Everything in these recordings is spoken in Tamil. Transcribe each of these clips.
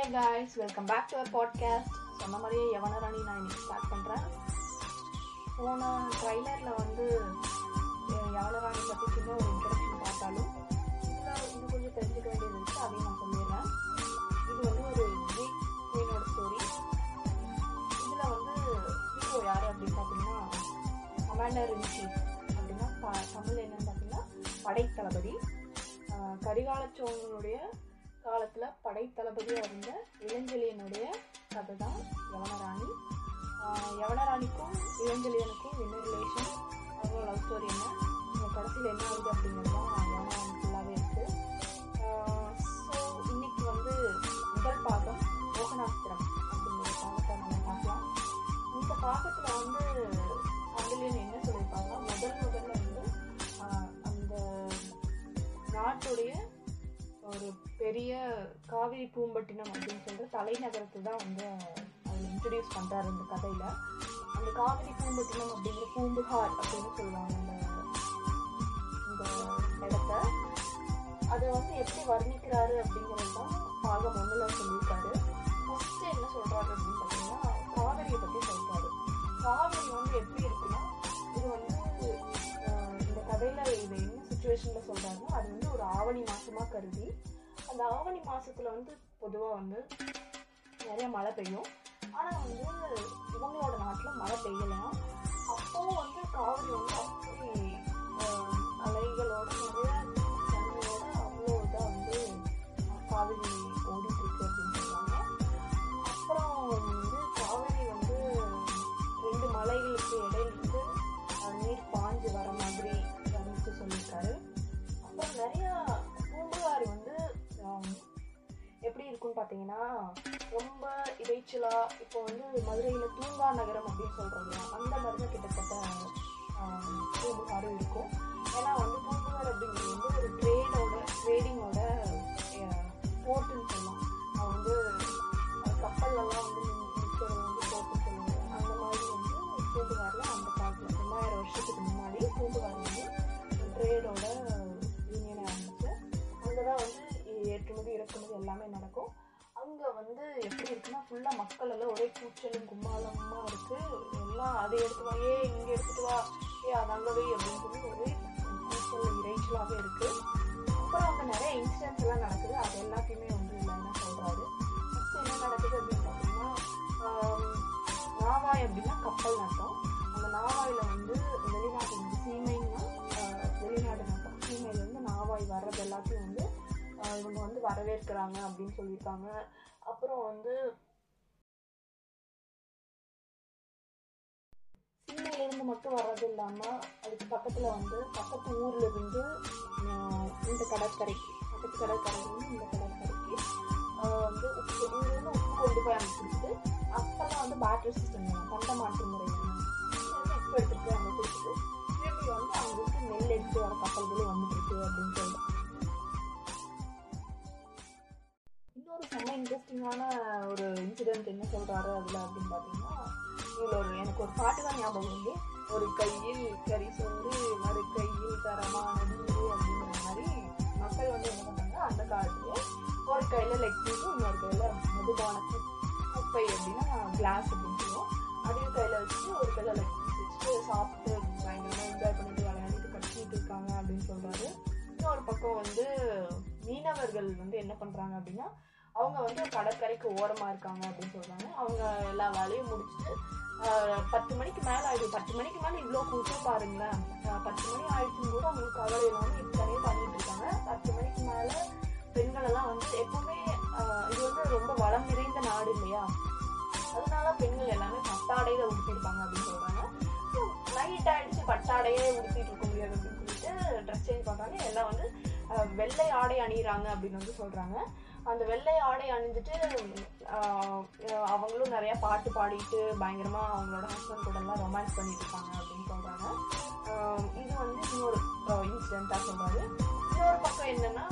Hey guys welcome back to our podcast சொன்ன மாதிரியே யவனராணி நான் இன்னைக்கு ஸ்டார்ட் பண்ணுறேன் போன ட்ரைலரில் வந்து யவனராணி பற்றி சின்ன ஒரு இன்ட்ரடக்ஷன் பார்த்தாலும் இதில் இன்னும் கொஞ்சம் தெரிஞ்சுக்க வேண்டியது இருக்குது அதையும் நான் சொல்லிடுறேன். இது வந்து ஒரு கிரீக் குயினோட ஸ்டோரி இதில் வந்து ஹீரோ யார் அப்படின்னு பார்த்தீங்கன்னா கமாண்டர் இன் சீஃப் அப்படின்னா தமிழ் என்னன்னு பார்த்தீங்கன்னா படைத்தளபதி. தளபதி கரிகால சோழனுடைய காலத்தில் படைத்தளபதியாக இருந்த இளஞ்செழியனுடைய கதை தான் யவனராணி யவனராணிக்கும் இளஞ்செழியனுக்கும் என்ன ரிலேஷன் காவிரி பூம்பட்டினம் அப்படின்னு சொல்லிட்டு தலைநகரத்தை தான் வந்து அவர் இன்ட்ரடியூஸ் பண்ணுறாரு இந்த கதையில். அந்த காவிரி பூம்பட்டினம் அப்படிங்கிற பூம்புகார் அப்படின்னு சொல்லுவாங்க அந்த இந்த இடத்த. அதை வந்து எப்படி வர்ணிக்கிறாரு அப்படிங்கிறது தான் பாகம் ஒன்றில் சொல்லியிருக்காரு. ஃபஸ்ட்டு என்ன சொல்கிறாரு அப்படின்னு பார்த்தீங்கன்னா காவிரியை பற்றி சொல்கிறாரு காவிரி வந்து எப்படி இருக்குன்னா இது வந்து இந்த கதையில் இது என்ன சுச்சுவேஷனில் சொல்கிறாருன்னா அது வந்து ஒரு ஆவணி மாதமாக கருதி அந்த ஆவணி மாசத்துல வந்து பொதுவா வந்து நிறைய மழை பெய்யும். ஆனா வந்து இவங்களோட நாட்டுல மழை பெய்யலாம் அப்போ வந்து காவிரி வந்து அப்படி அலைகளோட நிறைய தண்ணியோட அவ்வளோ இதாக வந்து காவிரி ஓடிட்டு இருக்கு அப்படின்னு சொல்றாங்க. அப்புறம் வந்து காவிரி வந்து ரெண்டு மலைகளுக்கு இடையில இருந்து நீர் பாஞ்சு வர மாதிரி வர்ணிச்சு சொல்லியிருக்காரு. அப்புறம் நிறைய பூம்புகார் வந்து எப்படி இருக்கும்னு பார்த்தீங்கன்னா ரொம்ப இறைச்சலா இப்போ வந்து மதுரையில் தூங்கா நகரம் அப்படின்னு சொல்கிறோம் அந்த மாதிரி தான் கிட்டத்தட்ட பூம்புகாரும் இருக்கும். ஏன்னா வந்து பூம்புகார் அப்படிங்கிறது வந்து ஒரு ட்ரேடோட ட்ரேடிங்கோட போர்ட்டுன்னு சொல்லலாம் எல்லாமே நடக்கும். அங்கே வந்து எப்படி இருக்குன்னா ஃபுல்லாக மக்கள் எல்லாம் ஒரே கூச்சலும் கும்மாளமா இருக்குது எல்லாம் அதை எடுத்து வா ஏ இங்கே எடுத்துட்டு வா ஏ அது அங்க வை அப்படின்னு சொல்லி ஒரே கூச்சல் இறைச்சலாகவே இருக்குது அப்புறம் அங்கே நிறைய இன்சிடென்ட்ஸ் எல்லாம் நடக்குது. அது எல்லாத்தையுமே வந்து லைனா சொல்கிறாரு ஃபஸ்ட்டு என்ன நடக்குது அப்படின்னு பார்த்தீங்கன்னா ஆம், நாவாய் அப்படின்னா கப்பல் நட்டம் இவங்க வந்து வரவேற்கிறாங்க அப்படின்னு சொல்லியிருக்காங்க. அப்புறம் வந்து சீனையிலேருந்து மட்டும் வர்றது இல்லாமல் அதுக்கு பக்கத்தில் வந்து பக்கத்து ஊரில் இருந்து இந்த கடற்கரைக்கு பக்கத்து கடற்கரை இந்த கடற்கரைக்கு வந்து உப்பு இங்க உப்பு கொண்டு போய் அனுப்பிச்சுட்டு அப்போல்லாம் வந்து பேட்டரி சிஸ்டம் வேணும் பண்ட மாற்று முறை வேணும். உப்பு அங்கே கொடுத்துட்டு திருப்பி வந்து அவங்களுக்கு நெல் எடுத்து வர கப்பல்களே வந்துட்டு இருக்கு அப்படின்னு சொல்லிட்டு இன்னொரு இன்ட்ரெஸ்டிங்கான ஒரு இன்சிடென்ட் என்ன சொல்கிறாரு அதில் அப்படின்னு பார்த்தீங்கன்னா இதுல ஒரு எனக்கு ஒரு பாட்டு தான் ஞாபகம் வந்து ஒரு கையில் கறி சோறு மறு கையில் தரமாக நீரு அப்படிங்கிற மாதிரி மக்கள் வந்து என்ன பண்ணாங்க அந்த காலத்துல ஒரு கையில் லெக் இன்னொரு கையில் மதுபான குப்பை அப்படின்னா கிளாஸ் அப்படின்னு சொல்லுவோம். அதையும் கையில் வச்சுட்டு ஒரு கையில் லெக் பீஸ் வச்சுட்டு சாப்பிட்டு பயங்கரமாக என்ஜாய் பண்ணிட்டு விளையாடிட்டு கட்டிட்டு இருக்காங்க அப்படின்னு சொல்கிறாரு இன்னொரு பக்கம் வந்து மீனவர்கள் வந்து என்ன பண்ணுறாங்க அப்படின்னா அவங்க வந்து கடற்கரைக்கு ஓரமா இருக்காங்க அப்படின்னு சொல்றாங்க. அவங்க எல்லா வேலையும் முடிச்சுட்டு பத்து மணிக்கு மேல ஆயிடுது. பத்து மணிக்கு மேல இவ்வளோ கூட்டம் பாருங்களேன். பத்து மணி ஆயிடுச்சுன்னு கூட அவங்களுக்கு கவலை இல்லாம இப்படியே பண்ணிட்டு இருக்காங்க. பத்து மணிக்கு மேல பெண்கள் எல்லாம் வந்து எப்பவுமே இது வந்து ரொம்ப வளம் நிறைந்த நாடு இல்லையா? அதனால பெண்கள் எல்லாமே பட்டாடையில உடுத்திருப்பாங்க அப்படின்னு சொல்றாங்க. நைட் ஆயிடுச்சு பட்டாடையே உடுத்திட்டு இருக்க முடியாது அப்படின்னு சொல்லிட்டு ட்ரெஸ் சேஞ்ச் பண்றாங்க. எல்லாம் வந்து வெள்ளை ஆடை அணியிறாங்க அப்படின்னு வந்து சொல்றாங்க. அந்த வெள்ளை ஆடை அணிஞ்சிட்டு அவங்களும் நிறைய பாட்டு பாடிட்டு பயங்கரமா அவங்களோட ஹஸ்பண்ட் கூட எல்லாம் ரொமான்ஸ் பண்ணிட்டு இருப்பாங்க அப்படின்னு சொல்றாங்க. இது வந்து இன்னொரு இன்சிடென்ட்டா சொல்றாரு. இன்னொரு பக்கம் என்னன்னா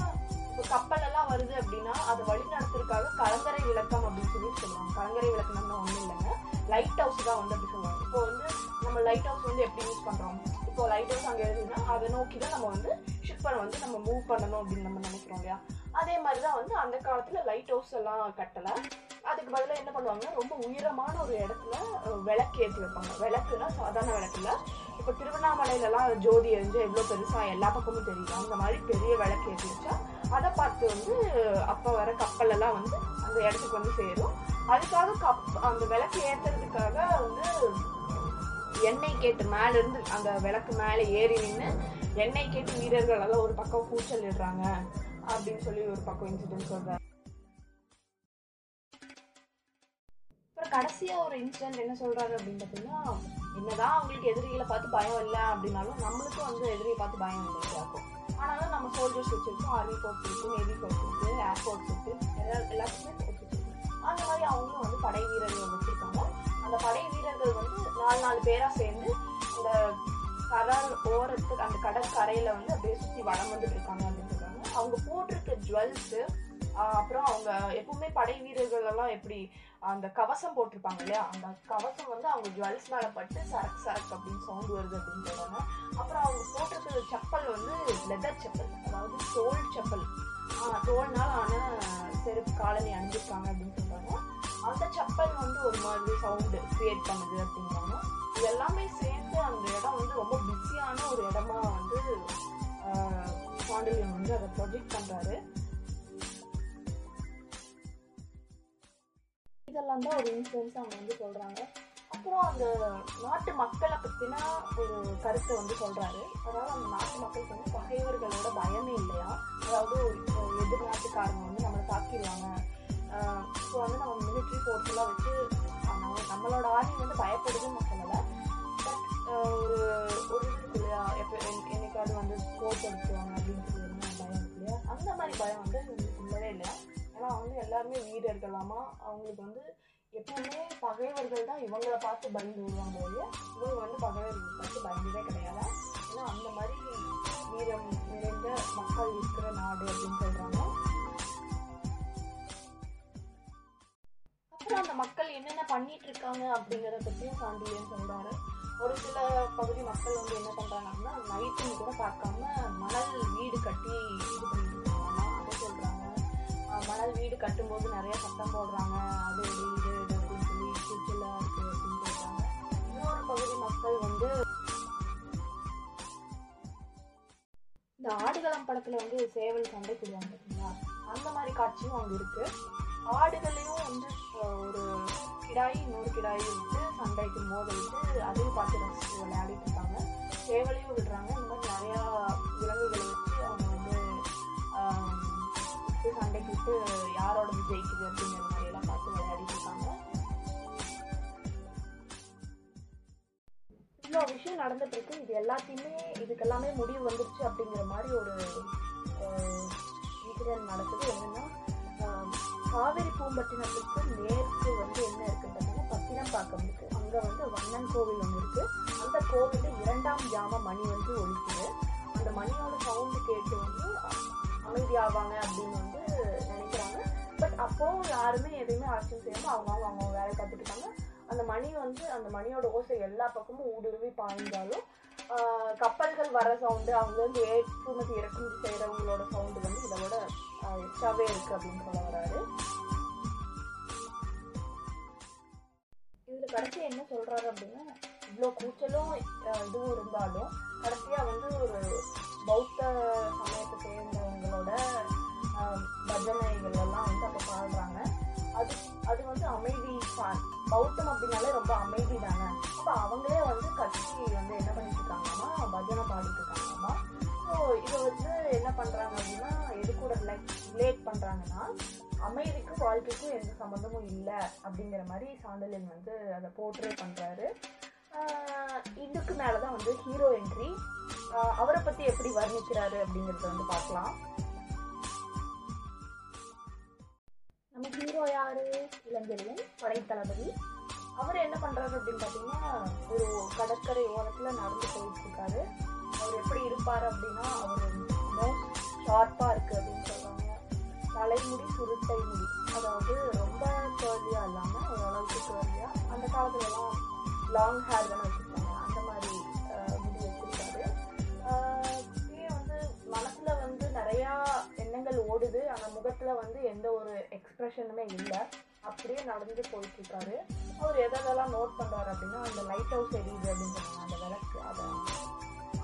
இப்போ கப்பல் எல்லாம் வருது அப்படின்னா அதை வழி நடத்துறதுக்காக கலங்கரை விளக்கம் அப்படின்னு சொல்லி சொல்லுவாங்க. கலங்கரை விளக்கம்னா ஒண்ணும் இல்லைங்க. லைட் ஹவுஸ் தான் வந்து அப்படி சொல்லுவாங்க. இப்போ வந்து நம்ம லைட் ஹவுஸ் வந்து எப்படி யூஸ் பண்ணுறோம் இப்போ லைட் ஹவுஸ் அங்கே எழுதுனா அதை நோக்கி தான் நம்ம வந்து ஷிப்பரை வந்து நம்ம மூவ் பண்ணணும் அப்படின்னு நம்ம நினைக்கிறோம் இல்லையா? அதே மாதிரி தான் வந்து அந்த காலத்தில் லைட் ஹவுஸ் எல்லாம் கட்டலை. அதுக்கு பதிலாக என்ன பண்ணுவாங்கன்னா ரொம்ப உயரமான ஒரு இடத்துல விளக்கு ஏற்றி வைப்பாங்க. விளக்குனா சாதாரண விளக்குல இப்போ திருவண்ணாமலையிலலாம் ஜோதி எரிஞ்சு எவ்வளோ பெருசாக எல்லா பக்கமும் தெரியும். அந்த மாதிரி பெரிய விளக்கு ஏற்றி வச்சா அதை பார்த்து வந்து அப்போ வர கப்பலெல்லாம் வந்து அந்த இடத்துக்கு வந்து சேரும். அதுக்காக கப் அந்த விளக்கு ஏற்றுறதுக்காக வந்து எண்ணெய் கேட்டு மேல இருந்து அந்த விளக்கு மேலே ஏறி நின்று எண்ணெய் கேட்டு வீரர்கள் எல்லாம் ஒரு பக்கம் கூச்சல் இடுறாங்க அப்படின்னு சொல்லி ஒரு பக்கம் இன்சிடென்ட் சொல்றாரு. அப்புறம் கடைசியா ஒரு இன்சிடென்ட் என்ன சொல்றாரு அப்படின்னு பார்த்தீங்கன்னா என்னதான் அவங்களுக்கு எதிரிகளை பார்த்து பயம் இல்லை அப்படின்னாலும் நம்மளுக்கும் வந்து எதிரியை பார்த்து பயம் வந்துட்டு இருக்கும். ஆனாலும் நம்ம சோல்ஜர்ஸ் வச்சிருக்கோம் ஆர்மி ஃபோர்ஸ் இருக்கு நேவி ஃபோர்ஸ் இருக்கு ஏர்ஃபோர்ஸ் இருக்கு எல்லா எல்லாத்துக்குமே ஃபோர்ஸ் அந்த மாதிரி அவங்களும் வந்து படை வீரர்கள் நாலு நாலு பேரா சேர்ந்து இந்த கடல் ஓரத்துக்கு அந்த கடற்கரையில வந்து அப்படியே சுத்தி வளம் வந்துட்டு இருக்காங்க அப்படின்னு சொல்றாங்க அவங்க போட்டிருக்க ஜுவல்ஸ் அப்புறம் அவங்க எப்பவுமே படை வீரர்கள் எல்லாம் எப்படி அந்த கவசம் போட்டிருப்பாங்க இல்லையா? அந்த கவசம் வந்து அவங்க ஜுவல்ஸ் மேல பட்டு சரக்கு சரக்கு அப்படின்னு சவுண்ட் வருது அப்படின்னு சொல்றாங்க அப்புறம் அவங்க போட்டிருக்கிற செப்பல் வந்து லெதர் செப்பல் அதாவது தோல் செப்பல். ஆஹ் தோல்னால ஆன செருப்பு காலனி அணிஞ்சிருக்காங்க அப்படின்னு சொல்றாங்க அந்த செப்பல் வந்து ஒரு மாதிரி சவுண்டு கிரியேட் பண்ணுது அப்படிங்கிறாங்க இது எல்லாமே சேர்ந்து அந்த இடம் வந்து ரொம்ப பிஸியான ஒரு இடமா வந்து பாண்டியன் வந்து அதை ப்ரொஜெக்ட் பண்றாரு. இதெல்லாம் தான் ஒரு இன்ஃப்ளூயன்ஸ் அவங்க வந்து சொல்றாங்க. அப்புறம் அந்த நாட்டு மக்களை பற்றின ஒரு கருத்தை வந்து சொல்றாரு. அதாவது அந்த நாட்டு மக்களுக்கு வந்து பகைவர்களோட பயமே இல்லையா? அதாவது எதிர்நாட்டுக்காரங்க வந்து நம்மளை தாக்கிடுவாங்க. ஸோ வந்து நம்ம மிலிட்ரி ஃபோர்ஸ்லாம் வச்சு நம்மளோட ஆர்மி வந்து பயப்படுதுன்னு நான் சொல்லலை. பட் ஒரு ஒரு இல்லையா? எப்போ என்னைக்காவது வந்து ஸ்போர்ட்ஸ் அடிச்சுவாங்க அப்படின்னு சொல்லி பயம் இல்லையா? அந்த மாதிரி பயம் வந்து இவங்களுக்கு இல்லை ஏன்னா வந்து எல்லாருமே வீரர்களாமா அவங்களுக்கு வந்து எப்பவுமே பகைவர்கள் தான் இவங்கள பார்த்து பயந்து விடுவாங்க போது இவங்க வந்து பகைவர்கள் பார்த்து பயந்ததே கிடையாது. ஏன்னா அந்த மாதிரி வீரம் நிறைந்த மக்கள் இருக்கிற நாடு அப்படின்னு சொல்கிறாங்க அப்புறம் அந்த மக்கள் என்னென்ன பண்ணிட்டு இருக்காங்க அப்படிங்கறத பத்தியும் சாண்டிலியன் சொல்றாரு. ஒரு சில பகுதி மக்கள் வந்து என்ன பண்றாங்க அப்படின்னா நைட்டுன்னு கூட பார்க்காம மணல் வீடு கட்டி இது பண்ணிட்டு இருக்காங்க அதை சொல்றாங்க மணல் வீடு கட்டும்போது நிறைய சத்தம் போடுறாங்க. அது வீடு அப்படின்னு சொல்லி கூச்சலா இருக்கு அப்படின்னு சொல்றாங்க. இன்னொரு பகுதி மக்கள் வந்து இந்த ஆடுகளம் படத்துல வந்து சேவல் சண்டை போடுவாங்க பார்த்தீங்களா அந்த மாதிரி காட்சியும் அங்க இருக்கு. ஆடுகளையும் வந்து ஒரு கிடாயி இன்னொரு கிடாயி வந்து சண்டைக்கு மோத வந்து அதையும் பார்த்து ரசிச்சு விளையாடிட்டு இருக்காங்க. சேவலையும் விடுறாங்க. இந்த மாதிரி நிறையா விலங்குகளை வச்சு அவங்க வந்து ஆஹ், சண்டைக்கு விட்டு யாரோட ஜெயிக்குது அப்படிங்கிற மாதிரி எல்லாம் பார்த்து விளையாடிட்டு இருக்காங்க. இவ்வளோ விஷயம் நடந்துட்டு இருக்கு இது எல்லாத்தையுமே இதுக்கு எல்லாமே முடிவு வந்துருச்சு அப்படிங்கிற மாதிரி ஒரு இன்சிடென்ட் நடக்குது. என்னன்னா காவிரி பூம்பட்டினத்துக்கு நேருக்கு வந்து என்ன இருக்குன்னு பார்த்தீங்கன்னா பத்தினம்பாக்கம் இருக்கு. அங்க வந்து வண்ணன் கோவில் ஒன்று இருக்கு. அந்த கோவிலில் இரண்டாம் ஜாம மணி வந்து ஒழிக்குது. அந்த மணியோட சவுண்டு கேட்டு வந்து அமைதியாவாங்க அப்படின்னு வந்து நினைக்கிறாங்க. பட் அப்போவும் யாருமே எதையுமே ஆக்ஷன் செய்யாம அவங்க அவங்க அவங்க வேலை பார்த்துட்டு இருக்காங்க அந்த மணி வந்து அந்த மணியோட ஓசை எல்லா பக்கமும் ஊடுருவி பாய்ந்தாலும் கப்பல்கள் வர சவுண்டு அவங்க வந்து ஏற்றுமதி இறக்குமதி செய்யறவங்களோட சவுண்டு வந்து இதோட எக்ஸ்ட்ராவே இருக்கு அப்படின்னு சொல்ல வராரு. இதுல கடைசி என்ன சொல்றாரு அப்படின்னா இவ்வளோ கூச்சலும் இதுவும் இருந்தாலும் கடைசியா வந்து ஒரு பௌத்த சமயத்தை சேர்ந்தவங்களோட பஜனைகள் எல்லாம் வந்து அப்போ பாடுறாங்க. அது அது வந்து அமைதி பௌத்தம் அப்படின்னாலே ரொம்ப அமைதி தானே அப்போ அவங்களே வந்து கட்சி வந்து என்ன பண்ணிட்டு இருக்காங்கன்னா பஜனை பாடிட்டு இருக்காங்கம்மா. ஸோ இதை வந்து என்ன பண்றாங்க ரிலேட் பண்றாங்கன்னா அமைதிக்கும் வாழ்க்கைக்கும் எந்த சம்மந்தமும் இல்லை அப்படிங்கிற மாதிரி சாண்டலின் வந்து அதை போர்ட்ரே பண்றாரு. இதுக்கு இதுக்கு மேலதான் வந்து ஹீரோ என்ட்ரி அவரை பத்தி எப்படி வர்ணிக்கிறாரு அப்படிங்கறத வந்து பார்க்கலாம். நம்ம ஹீரோ யாரு? இளஞ்செழியன் தளபதி அவர் என்ன பண்றாரு அப்படின்னு பாத்தீங்கன்னா ஒரு கடற்கரை ஓரத்துல நடந்து போயிட்டு இருக்காரு. அவர் எப்படி இருப்பாரு அப்படின்னா அவர் மோஸ்ட் ஷார்ப்பா இருக்கு அப்படின்னு சொல்றாரு தலைமுடி சுருட்டை முடி. அதாவது ரொம்ப கேர்லியா இல்லாம ஓரளவுக்கு கேர்லியா அந்த காலத்துல எல்லாம் லாங் ஹேர் தானே வச்சிருப்பாங்க. அந்த மாதிரி அஹ், முடி வச்சிருக்காரு. வந்து இப்படியே வந்து ஓடுது. அந்த முகத்துல வந்து எந்த ஒரு எக்ஸ்பிரஷனுமே இல்லை. அப்படியே நடந்து போயிட்டு இருக்காரு அவர் எதெல்லாம் நோட் பண்றாரு அப்படின்னா அந்த லைட் ஹவுஸ் எரியுது அப்படின்னு சொன்னாங்க அந்த விளக்கு அதை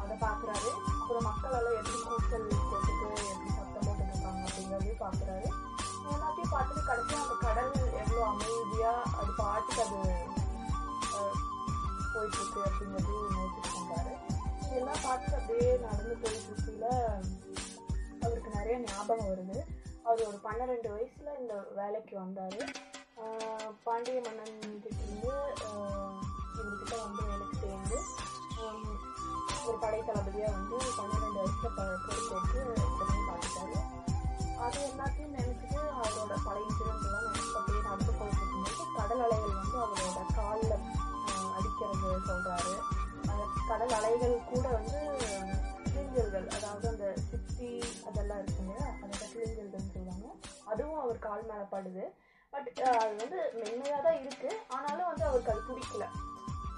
அதை பார்க்குறாரு. அப்புறம் மக்கள் எல்லாம் எப்படி கூச்சல் போட்டுட்டு எப்படி போட்டுட்டு எல்லாத்தையும் பார்க்குறாரு எல்லாத்தையும் பார்த்துட்டு கடைசியாக அந்த கடல் எவ்வளோ அமைதியாக அது பாட்டுக்கு அது அஹ், போயிட்டு இருக்கு அப்படிங்கிறது நோட்டீஸ் பண்ணுறாரு இதெல்லாம் பார்த்துட்டு அப்படியே நடந்து போயிட்டு இருக்கையில அவருக்கு நிறைய ஞாபகம் வருது. அவர் ஒரு பன்னிரெண்டு வயசுல இந்த வேலைக்கு வந்தார். பாண்டிய மன்னன் கிட்ட இருந்து இவர்கிட்ட வந்து வேலைக்கு சேர்ந்து ஒரு படை தளபதியாக வந்து பன்னிரெண்டு வயசுல ப பொறுப்பேற்று பார்த்துட்டாரு அது எல்லாத்தையும் நினைச்சிட்டு அவரோட பழைய இன்சிடென்ட் நினைச்சு அப்படியே நடந்து போயிட்டு கடல் அலைகள் வந்து அவரோட காலில் அடிக்கிறது சொல்கிறாரு கடல் அலைகள் கூட வந்து கிளிஞ்சல்கள் அதாவது அந்த சிப்பி அதெல்லாம் இருக்குங்க. அதை கிளிஞ்சல்கள்னு சொல்லுவாங்க. அதுவும் அவர் கால் மேலே படுது. பட் அது வந்து மென்மையாக தான் இருக்கு. ஆனாலும் வந்து அவருக்கு அது பிடிக்கல.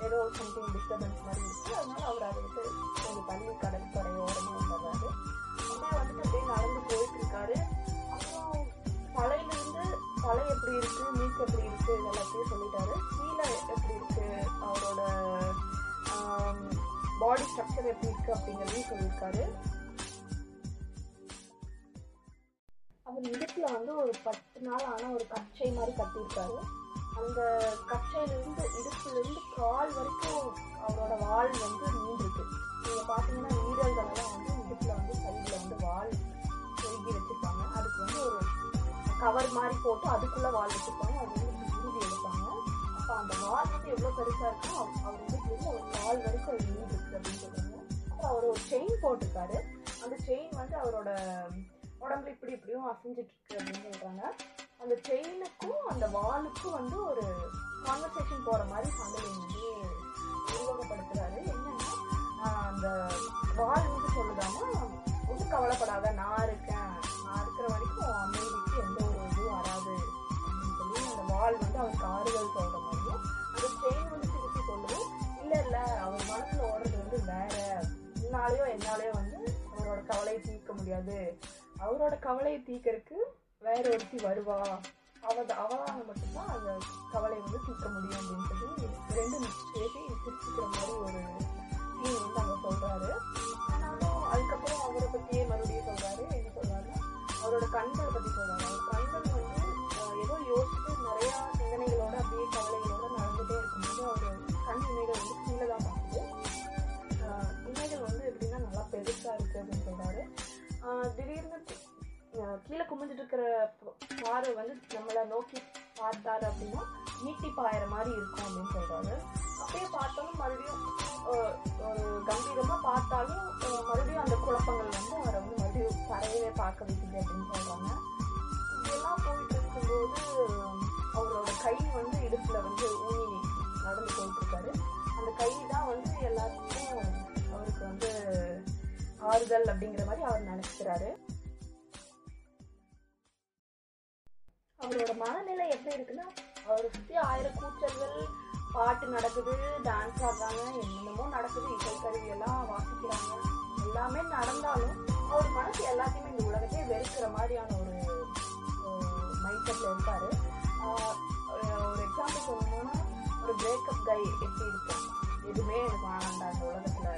ஏதோ சம்திங் டிஸ்டர்பன்ஸ் மாதிரி இருக்கு. அதனால அவர் அதை விட்டு கொஞ்சம் தள்ளி கடற்கரை ஓரமாக வந்துடுறாரு அப்படியே வந்துட்டு அப்படியே நடந்து போயிட்டு இருக்காரு அப்புறம் தலையிலிருந்து தலை எப்படி இருக்கு மீட் எப்படி இருக்கு இது எல்லாத்தையும் சொல்லிட்டாரு. கீழே எப்படி இருக்கு அவரோட பாடி ஸ்ட்ரக்சர் எப்படி இருக்கு அப்படிங்கிறதையும் சொல்லியிருக்காரு. அவர் இடுப்புல வந்து ஒரு பத்து நாள் ஆன ஒரு கச்சை மாதிரி கட்டியிருக்காரு. அந்த கச்சையிலிருந்து இடுப்புலேருந்து கால் வரைக்கும் அவரோட வால் வந்து கவர் மாதிரி போட்டு அதுக்குள்ள வால் வச்சிருப்பாங்க அது வந்து விரும்பி எடுப்பாங்க அப்ப அந்த வால் வந்து எவ்வளவு பெருசா இருக்கும் அவர் அவர் இடுப்புலேருந்து ஒரு கால் வரைக்கும் அது இருக்குது அப்படின்னு சொல்றாங்க அப்புறம் அவர் ஒரு செயின் போட்டிருக்காரு. அந்த செயின் வந்து அவரோட உடம்புல இப்படி இப்படியும் அசைஞ்சிட்டு இருக்கு அப்படின்னு சொல்றாங்க. அந்த செயினுக்கும் அந்த வாலுக்கும் வந்து ஒரு கான்வர்சேஷன் போற மாதிரி சமையல் வந்து உருவகப்படுத்துறாரு. என்னன்னா அந்த வால் வந்து சொல்லுதாமா ஒன்றும் கவலைப்படாத நான் இருக்கேன். அந்த வந்து அவருக்கு ஆறுதல் சொல்ற மாதிரியும் அந்த ஸ்ட்ரெயின் வந்து திருப்பி சொல்லுது இல்ல இல்ல அவர் மனசுல ஓடுறது வந்து வேற. என்னாலேயோ என்னாலேயோ வந்து அவரோட கவலையை தீர்க்க முடியாது. அவரோட கவலையை தீர்க்கறதுக்கு வேற ஒருத்தி வருவா. அவ அவளால் மட்டும்தான் அந்த கவலையை வந்து தீர்க்க முடியும் அப்படின்றது ரெண்டு ரெண்டும் பேசி சிரிச்சுக்கிற மாதிரி ஒரு சீன் வந்து அவங்க சொல்றாரு. ஆனாலும் அதுக்கப்புறம் அவரை பத்தியே மறுபடியும் சொல்றாரு. என்ன சொல்றாரு அவரோட கண்களை பத்தி சொல்றாரு. அவர் கண்கள் திடீர்னு கீழே குமிஞ்சிட்டு இருக்கிற பார்வை வந்து நம்மளை நோக்கி பார்த்தாரு அப்படின்னா நீட்டி பாயிற மாதிரி இருக்கும் அப்படின்னு சொல்றாரு. அப்படியே பார்த்தாலும் மறுபடியும் ஒரு கம்பீரமா பார்த்தாலும் மறுபடியும் அந்த குழப்பங்கள் வந்து அவரை வந்து மறுபடியும் தரையவே பார்க்க வைக்குது அப்படின்னு சொல்றாங்க. இதெல்லாம் போயிட்டு இருக்கும்போது அவரோட கை வந்து இடுப்புல வந்து ஊனி நடந்து போயிட்டு இருக்காரு அந்த கை தான் வந்து எல்லாத்துக்கும் அவருக்கு வந்து ஆறுதல் அப்படிங்கிற மாதிரி அவர் நினைச்சுக்கிறாரு. அவரோட மனநிலை எப்படி இருக்குன்னா அவரை சுத்தி ஆயிரம் கூச்சல்கள் பாட்டு நடக்குது டான்ஸ் ஆடுறாங்க என்னென்னமோ நடக்குது இசைக்கருவி எல்லாம் வாசிக்கிறாங்க. எல்லாமே நடந்தாலும் அவர் மனசு எல்லாத்தையுமே இந்த உலகத்தையே வெறுக்கிற மாதிரியான ஒரு மைண்ட் செட்ல இருப்பாரு ஒரு எக்ஸாம்பிள் சொல்லணும்னா ஒரு பிரேக்கப் கை எப்படி இருக்கும் எதுவுமே எனக்கு வேணாண்டா இந்த உலகத்துல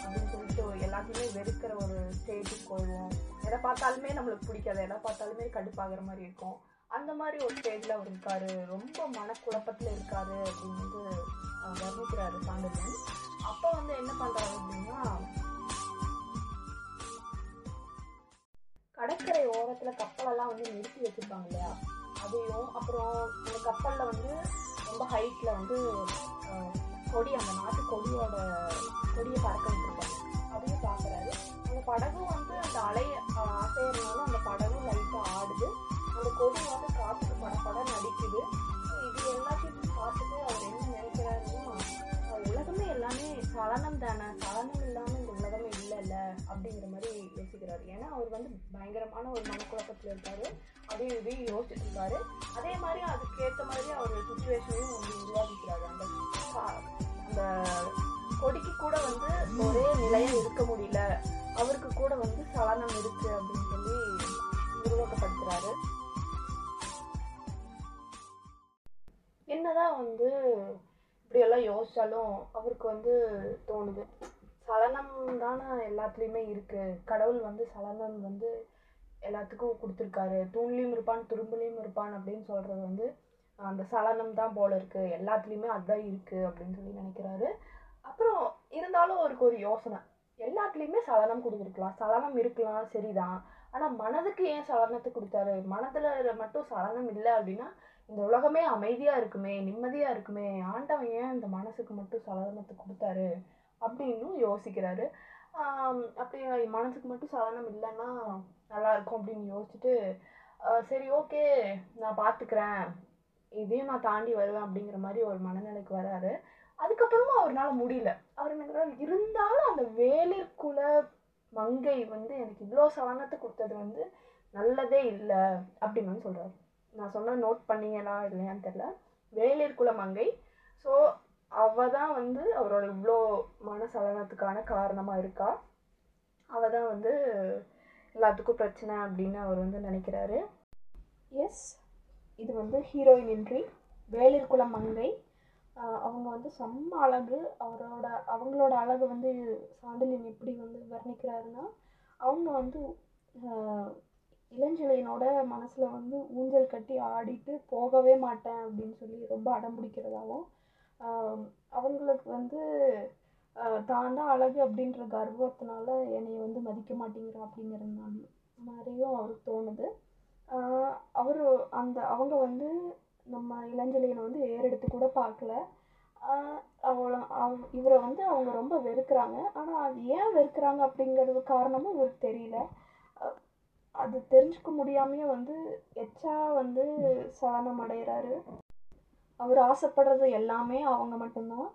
அப்படின்னு சொல்லிட்டு எல்லாத்தையுமே வெறுக்கிற ஒரு ஸ்டேஜுக்கு போயிடுவோம். எதை பார்த்தாலுமே நம்மளுக்கு பிடிக்காது. எதை பார்த்தாலுமே கடுப்பாகிற மாதிரி இருக்கும். அந்த மாதிரி ஒரு ஸ்டேஜில் அவர் இருக்காரு. ரொம்ப மனக்குழப்பத்தில் இருக்காரு அப்படின்னு வந்து வர்ணிக்கிறாரு சாண்டர்லன் அப்போ வந்து என்ன பண்ணுறாரு அப்படின்னா கடற்கரை ஓரத்தில் கப்பலெல்லாம் வந்து நிறுத்தி வச்சுருப்பாங்க இல்லையா? அதையும் அப்புறம் அந்த கப்பலில் வந்து ரொம்ப ஹைட்டில் வந்து கொடி அந்த நாட்டு கொடியோட கொடியை பறக்க படகு வந்து அந்த அலை ஆஹ், அசையறதுனால அந்த படகு லைட்டா ஆடுது. அந்த கொடி வந்து காத்துக்கு படப்பட நடிக்குது. இது எல்லாத்தையும் பார்த்துட்டு அவர் என்ன நினைக்கிறாருன்னா உலகமே எல்லாமே சலனம் தானே? சலனம் இல்லாம இந்த உலகமே இல்லைல்ல? அப்படிங்கிற மாதிரி யோசிக்கிறாரு. ஏன்னா அவர் வந்து பயங்கரமான ஒரு மனக்குழப்பத்தில் இருக்காரு. அதையும் இதையும் யோசிச்சுட்டு இருக்காரு. அதே மாதிரி அதுக்கேற்ற மாதிரி அவர் சுச்சுவேஷனையும் வந்து உருவாக்கிக்கிறாரு. அந்த அந்த கொடிக்கு கூட வந்து ஒரே நிலையம் இருக்க முடியல. அவருக்கு கூட வந்து சலனம் இருக்கு அப்படின்னு சொல்லி உருவாக்கப்படுத்துறாரு என்னதான் வந்து இப்படியெல்லாம் யோசிச்சாலும் அவருக்கு வந்து தோணுது. சலனம் தானே எல்லாத்துலேயுமே இருக்கு. கடவுள் வந்து சலனம் வந்து எல்லாத்துக்கும் கொடுத்துருக்காரு. தூண்லேயும் இருப்பான் துரும்புலையும் இருப்பான் அப்படின்னு சொல்றது வந்து அந்த சலனம் தான் போல இருக்கு. எல்லாத்துலேயுமே அதுதான் இருக்கு அப்படின்னு சொல்லி நினைக்கிறாரு. அப்புறம் இருந்தாலும் அவருக்கு ஒரு யோசனை. எல்லாத்துலேயுமே சலனம் கொடுத்துருக்கலாம். சலனம் இருக்கலாம் சரிதான். ஆனால் மனதுக்கு ஏன் சலனத்தை கொடுத்தாரு? மனதில் மட்டும் சலனம் இல்லை அப்படின்னா இந்த உலகமே அமைதியாக இருக்குமே நிம்மதியாக இருக்குமே ஆண்டவன் ஏன் இந்த மனசுக்கு மட்டும் சலனத்தை கொடுத்தாரு? அப்படின்னு யோசிக்கிறாரு. அப்படி மனசுக்கு மட்டும் சலனம் இல்லைன்னா நல்லா இருக்கும் அப்படின்னு யோசிச்சுட்டு சரி ஓகே நான் பார்த்துக்கிறேன் இதையும் நான் தாண்டி வருவேன் அப்படிங்கிற மாதிரி ஒரு மனநிலைக்கு வராரு. அதுக்கப்புறமா அவர்னால முடியல. அவர் என்ன இருந்தாலும் அந்த வேலிற்குல மங்கை வந்து எனக்கு இவ்வளோ சலனத்தை கொடுத்தது வந்து நல்லதே இல்லை அப்படின்னு வந்து நான் சொன்ன நோட் பண்ணீங்களா இல்லையான்னு தெரில வேலிற்குல மங்கை. ஸோ அவ தான் வந்து அவரோட இவ்வளோ மனசலனத்துக்கான காரணமாக இருக்கா? அவ தான் வந்து எல்லாத்துக்கும் பிரச்சனை அப்படின்னு அவர் வந்து நினைக்கிறாரு. எஸ் இது வந்து ஹீரோயின் இன்றி வேலிற்குளம் மங்கை. அவங்க வந்து செம்ம அழகு. அவரோட அவங்களோட அழகு வந்து சாண்டிலியன் எப்படி வந்து வர்ணிக்கிறாருன்னா அவங்க வந்து ஆஹ் இளஞ்செழியனோட மனசில் வந்து ஊஞ்சல் கட்டி ஆடிட்டு போகவே மாட்டேன் அப்படின்னு சொல்லி ரொம்ப அடம் பிடிக்கிறதாவும் அவங்களுக்கு வந்து தான் தான் அழகு அப்படின்ற கர்வத்தினால என்னை வந்து மதிக்க மாட்டேங்கிறா அப்படிங்கிறதுனால மாதிரியும் அவருக்கு தோணுது. அவர் அந்த அவங்க வந்து நம்ம இளஞ்செழியனை வந்து ஏறெடுத்து கூட பார்க்கல. அவளை அவ இவரை வந்து அவங்க ரொம்ப வெறுக்கிறாங்க. ஆனால் அது ஏன் வெறுக்கிறாங்க அப்படிங்கிறது காரணமும் இவருக்கு தெரியல. அது தெரிஞ்சுக்க முடியாமையே வந்து எச்சா வந்து சலனம் அடைகிறாரு அவர் ஆசைப்படுறது எல்லாமே அவங்க மட்டும்தான்.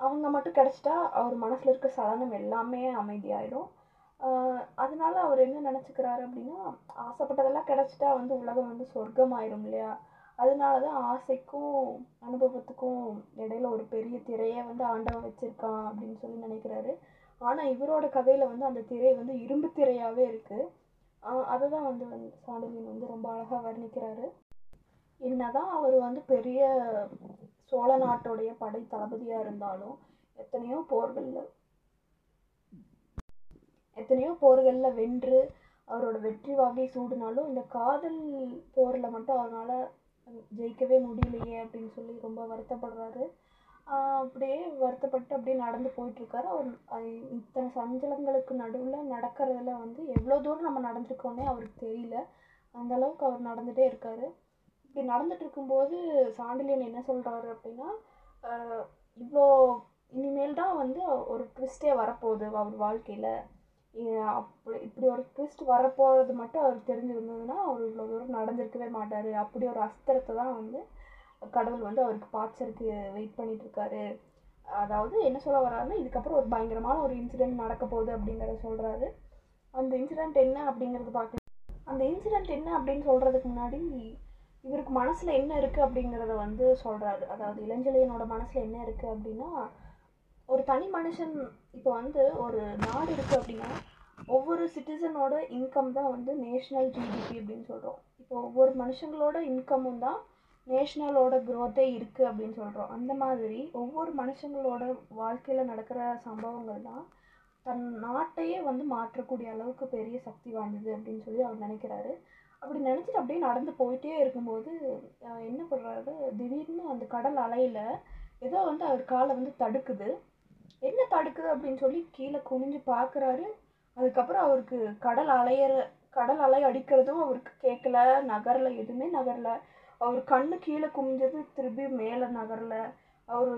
அவங்க மட்டும் கிடச்சிட்டா அவர் மனசில் இருக்க சலனம் எல்லாமே அமைதியாயிடும். அதனால அவர் என்ன நினச்சிக்கிறாரு அப்படின்னா ஆசைப்பட்டதெல்லாம் கிடச்சிட்டா வந்து உலகம் வந்து சொர்க்கம் ஆயிரும் இல்லையா? அதனால தான் ஆசைக்கும் அனுபவத்துக்கும் இடையில ஒரு பெரிய திரையை வந்து ஆண்டவன் வச்சுருக்கான் அப்படின்னு சொல்லி நினைக்கிறாரு. ஆனால் இவரோட கதையில் வந்து அந்த திரை வந்து இரும்பு திரையாகவே இருக்குது அதை தான் வந்து வந்து சாண்டிலியன் வந்து ரொம்ப அழகாக வர்ணிக்கிறாரு. என்னதான் அவர் வந்து பெரிய சோழ நாட்டுடைய படை தளபதியாக இருந்தாலும் எத்தனையோ போர்களில் எத்தனையோ போர்களில் வென்று அவரோட வெற்றி வாகை சூடுனாலும் இந்த காதல் போரில் மட்டும் அவரால் ஜெயிக்கவே முடியலையே அப்படின்னு சொல்லி ரொம்ப வருத்தப்படுறாரு. அப்படியே வருத்தப்பட்டு அப்படியே நடந்து போயிட்டுருக்காரு. அவர் இத்தனை சஞ்சலங்களுக்கு நடுவில் நடக்கிறதுல வந்து எவ்வளோ தூரம் நம்ம நடந்திருக்கோன்னே அவருக்கு தெரியல. அந்த அளவுக்கு அவர் நடந்துகிட்டே இருக்கார். இப்படி நடந்துட்டு இருக்கும்போது சாண்டிலியன் என்ன சொல்கிறாரு அப்படின்னா இவ்வளோ இனிமேல் தான் வந்து ஒரு ட்விஸ்டே வரப்போகுது அவர் வாழ்க்கையில். அப்படி இப்படி ஒரு ட்விஸ்ட் வரப்போகிறது மட்டும் அவருக்கு தெரிஞ்சிருந்ததுன்னா அவர் இவ்வளோ தூரம் நடந்திருக்கவே மாட்டார். அப்படி ஒரு அஸ்திரத்தை தான் வந்து கடவுள் வந்து அவருக்கு பாய்ச்சருக்கு வெயிட் பண்ணிகிட்ருக்காரு அதாவது என்ன சொல்ல வர்றாருன்னா இதுக்கப்புறம் ஒரு பயங்கரமான ஒரு இன்சிடெண்ட் நடக்க போகுது அப்படிங்கிறத சொல்கிறாரு அந்த இன்சிடெண்ட் என்ன அப்படிங்கிறது பார்க்க அந்த இன்சிடெண்ட் என்ன அப்படின்னு சொல்கிறதுக்கு முன்னாடி இவருக்கு மனசில் என்ன இருக்குது அப்படிங்கிறத வந்து சொல்கிறாரு அதாவது இளஞ்செழியனோட மனசில் என்ன இருக்குது அப்படின்னா ஒரு தனி மனுஷன் இப்போ வந்து ஒரு நாடு இருக்குது அப்படின்னா ஒவ்வொரு சிட்டிசனோட இன்கம் தான் வந்து நேஷ்னல் ஜிடிபி அப்படின்னு சொல்கிறோம் இப்போ ஒவ்வொரு மனுஷங்களோட இன்கமும் தான் நேஷ்னலோட க்ரோத்தே இருக்குது அப்படின்னு சொல்கிறோம் அந்த மாதிரி ஒவ்வொரு மனுஷங்களோட வாழ்க்கையில் நடக்கிற சம்பவங்கள் தான் தன் நாட்டையே வந்து மாற்றக்கூடிய அளவுக்கு பெரிய சக்தி வாய்ந்தது அப்படின்னு சொல்லி அவர் நினைக்கிறாரு. அப்படி நினச்சிட்டு அப்படியே நடந்து போயிட்டே இருக்கும்போது என்ன பண்ணுறாரு திடீர்னு அந்த கடல் அலையில் ஏதோ வந்து அவர் காலை வந்து தடுக்குது. என்ன தடுக்குது அப்படின்னு சொல்லி கீழே குனிஞ்சு பார்க்குறாரு. அதுக்கப்புறம் அவருக்கு கடல் அலையிற கடல் அலை அடிக்கிறதும் அவருக்கு கேட்கல. நகரல எதுவுமே நகரல. அவர் கண்ணு கீழே குமிஞ்சது திருப்பி மேலே நகரல. அவர்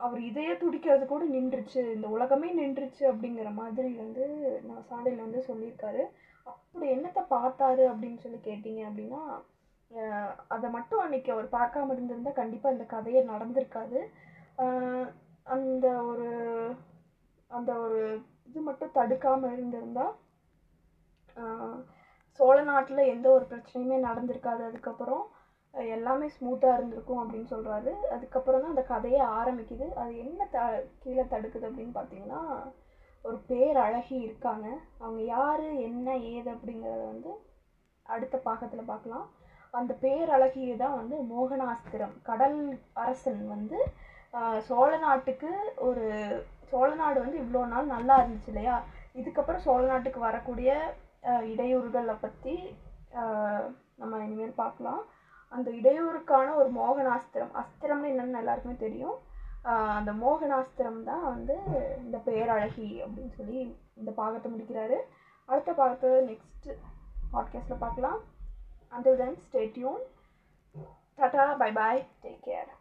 அவர் இதய துடிக்கிறது கூட நின்றுச்சு. இந்த உலகமே நின்றுச்சு அப்படிங்கிற மாதிரி வந்து நான் சாலையில் வந்து சொல்லியிருக்காரு. அப்படி என்னத்தை பார்த்தாரு அப்படின்னு சொல்லி கேட்டீங்க அப்படின்னா அதை மட்டும் அன்னைக்கு அவர் பார்க்காம இருந்திருந்தால் கண்டிப்பாக இந்த கதையை நடந்திருக்காது. அந்த ஒரு அந்த ஒரு இது மட்டும் தடுக்காமல் இருந்திருந்தால் சோழ நாட்டில் எந்த ஒரு பிரச்சனையுமே நடந்திருக்காது. அதுக்கப்புறம் எல்லாமே ஸ்மூத்தாக இருந்திருக்கும் அப்படின்னு சொல்கிறாரு அதுக்கப்புறம் தான் அந்த கதையே ஆரம்பிக்குது. அது என்ன த கீழே தடுக்குது அப்படின்னு பார்த்தீங்கன்னா ஒரு பேர் அழகி இருக்காங்க. அவங்க யார் என்ன ஏது அப்படிங்கிறத வந்து அடுத்த பாகத்தில் பார்க்கலாம் அந்த பேரழகியை தான் வந்து மோகனாஸ்திரம். கடல் அரசன் வந்து சோழ நாட்டுக்கு ஒரு சோழ நாடு வந்து இவ்வளோ நாள் நல்லா இருந்துச்சு இல்லையா? இதுக்கப்புறம் சோழ நாட்டுக்கு வரக்கூடிய இடையூறுகளை பற்றி நம்ம இனிமேல் பார்க்கலாம். அந்த இடையூறுக்கான ஒரு மோகனாஸ்திரம் அஸ்திரம்னு என்னென்னு எல்லாருக்குமே தெரியும். அந்த மோகனாஸ்திரம் தான் வந்து இந்த பேரழகி அப்படின்னு சொல்லி இந்த பாகத்தை முடிக்கிறாரு. அடுத்த பாகத்தை நெக்ஸ்ட் பாட்காஸ்ட்டில் பார்க்கலாம். Until then stay tune tata bye bye take care